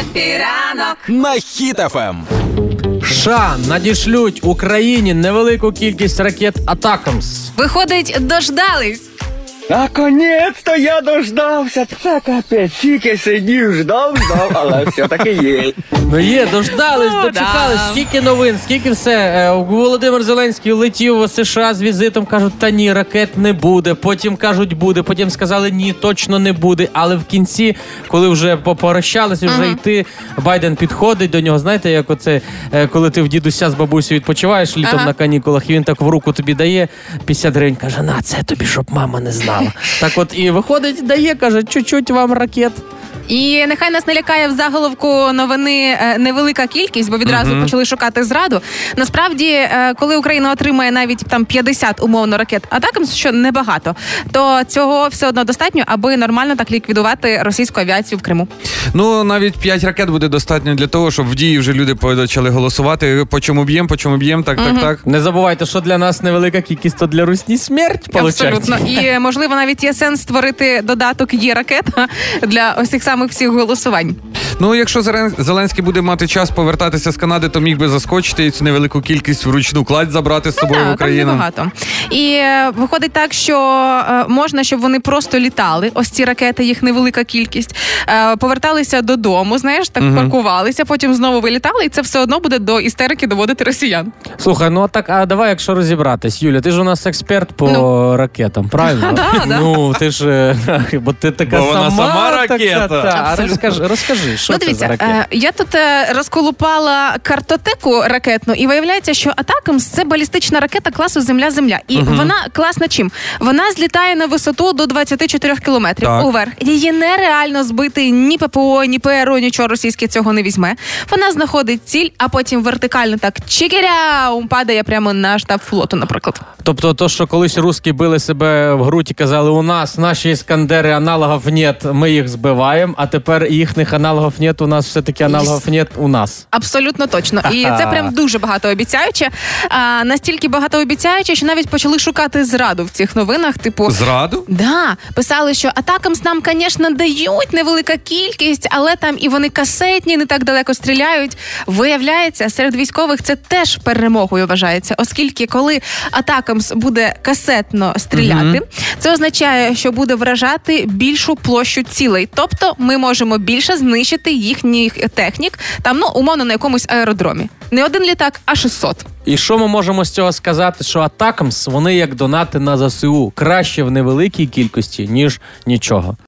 Happy ранок на Ем. Хіт FM. США надішлють Україні невелику кількість ракет ATACMS. Виходить, дождались. Наконець-то я дождався. Це капець, тільки сидів, ждав, ждав, але все-таки є. Ну є, дождались, Ну, дочекались. да. Скільки новин, скільки все. Е, Володимир Зеленський летів в США з візитом. кажуть, та ні, ракет не буде. Потім кажуть, буде. Потім сказали, ні, точно не буде. Але в кінці, коли вже попрощалися, вже йти, Байден підходить до нього. Знаєте, як оце, е, коли ти в дідуся з бабусею відпочиваєш літом Ага. на канікулах, і він так в руку тобі дає 50 гривень. Каже, на це тобі, щоб мама не знала. Так от і виходить, дає, каже, чуть-чуть вам ракет. І нехай нас не лякає в заголовку новини е, невелика кількість, бо відразу почали шукати зраду. Насправді, е, коли Україна отримає навіть там 50 умовно ракет атакам, що небагато, то цього все одно достатньо, аби нормально так ліквідувати російську авіацію в Криму. Ну навіть 5 ракет буде достатньо для того, щоб в дії вже люди почали голосувати. По чому б'єм, по чому б'єм, так, так, так. Не забувайте, що для нас невелика кількість, то для русні смерть. получається. Абсолютно. І можливо навіть є сенс створити додаток є ракета для ось цих самих всіх голосувань. Ну, якщо Зелен- Зеленський буде мати час повертатися з Канади, то міг би заскочити і цю невелику кількість вручну кладь забрати з собою в Так, там Україну. небагато. І е, виходить так, що е, можна, щоб вони просто літали. Ось ці ракети, їх невелика кількість. Е, поверталися додому, знаєш, так паркувалися, потім знову вилітали, і це все одно буде до істерики доводити росіян. Слухай, ну а так, а давай, якщо розібратись, Юля, ти ж у нас експерт по Ну. ракетам, правильно? Да, да. Ну ти ж бо ти така Бо вона сама, сама така, ракета. та. А розкажи, розкажи, що ну, це дивіться, за ракета? е, я тут е, розколупала картотеку ракетну, і виявляється, що Атакамс це балістична ракета класу Земля-Земля. І вона класна чим? Вона злітає на висоту до 24 кілометрів Так. уверх. Її нереально збити ні ППО, ні ПРО, нічого російське цього не візьме. Вона знаходить ціль, а потім вертикально так чикіряум падає прямо на штаб флоту, наприклад. Тобто, то, що колись русські били себе в грудь і казали, у нас наші іскандери аналогів нет, ми їх збиваємо, а тепер їхніх аналогів нет, у нас все-таки аналогів нет у нас. Абсолютно точно. І це прям дуже багатообіцяюче. А, настільки багатообіцяюче, що навіть почали шукати зраду в цих новинах. Типу, Зраду? да, писали, що атакам нам, звісно, дають невелика кількість, але там і вони касетні, не так далеко стріляють. Виявляється, серед військових це теж перемогою вважається, оскільки коли атакамс буде касетно стріляти, це означає, що буде вражати більшу площу цілей. Тобто ми можемо більше знищити їхніх технік, там ну умовно на якомусь аеродромі. Не один літак, а 600. І що ми можемо з цього сказати? Що Атакамс вони як донати на ЗСУ краще в невеликій кількості, ніж нічого.